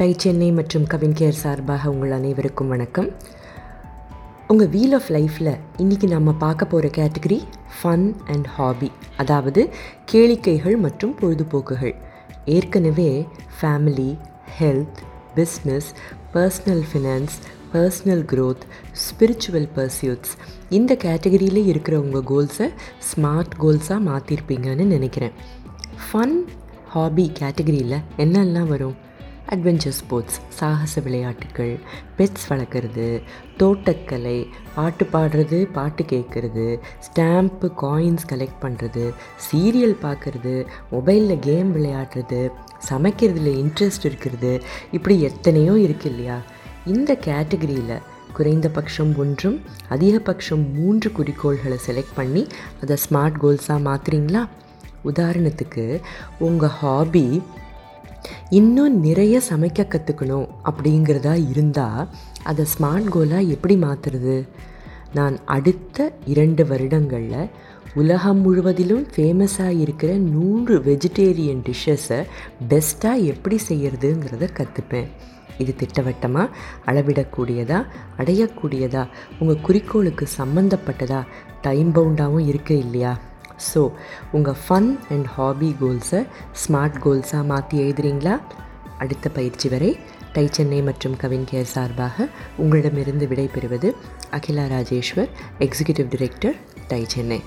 Tie Chennai மற்றும் Kavin care சார்பாக உங்கள் அனைவருக்கும் வணக்கம். உங்கள் வீல் ஆஃப் லைஃப்பில் இன்றைக்கி நம்ம பார்க்க போகிற கேட்டகரி ஃபன் அண்ட் ஹாபி அதாவது கேளிக்கைகள் மற்றும் பொழுதுபோக்குகள். ஏற்கனவே family health business personal finance personal growth spiritual pursuits இந்த கேட்டகரியில் இருக்கிற உங்கள் கோல்ஸை ஸ்மார்ட் கோல்ஸாக மாற்றிருப்பீங்கன்னு நினைக்கிறேன். ஃபன் ஹாபி கேட்டகரியில் என்னெல்லாம் வரும்? அட்வென்ச்சர் ஸ்போர்ட்ஸ் சாகச விளையாட்டுகள் பெட்ஸ் வளர்க்குறது தோட்டக்கலை பாட்டு பாடுறது பாட்டு கேட்குறது ஸ்டாம்ப்பு காயின்ஸ் கலெக்ட் பண்ணுறது சீரியல் பார்க்குறது மொபைலில் கேம் விளையாடுறது சமைக்கிறதுல இன்ட்ரெஸ்ட் இருக்கிறது இப்படி எத்தனையோ இருக்கு இல்லையா? இந்த கேட்டகரியில் குறைந்தபட்சம் ஒன்றும் அதிகபட்சம் மூன்று குறிக்கோள்களை செலக்ட் பண்ணி அதை ஸ்மார்ட் கோல்ஸாக மாற்றுறீங்களா உதாரணத்துக்கு உங்கள் ஹாபி இன்னும் நிறைய சமைக்க கற்றுக்கணும் அப்படிங்கிறதா இருந்தால் அதை ஸ்மார்ட் கோலாக எப்படி மாற்றுறது நான் அடுத்த இரண்டு வருடங்களில் உலகம் முழுவதிலும் ஃபேமஸாக இருக்கிற நூறு வெஜிடேரியன் டிஷ்ஷஸை பெஸ்ட்டாக எப்படி செய்கிறதுங்கிறத கற்றுப்பேன் இது திட்டவட்டமாக அளவிடக்கூடியதா? அடையக்கூடியதா? உங்கள் குறிக்கோளுக்கு சம்மந்தப்பட்டதா டைம் பவுண்டாகவும் இருக்கு இல்லையா? ஸோ உங்கள் ஃபன் அண்ட் ஹாபி கோல்ஸை ஸ்மார்ட் கோல்ஸாக மாற்றி எழுதுறீங்களா? அடுத்த பயிற்சி வரை டை சென்னை மற்றும் கவின் கேர் சார்பாக உங்களிடமிருந்து விடைபெறுவது அகிலா ராஜேஸ்வர் எக்ஸிகியூட்டிவ் டைரக்டர் டை சென்னை.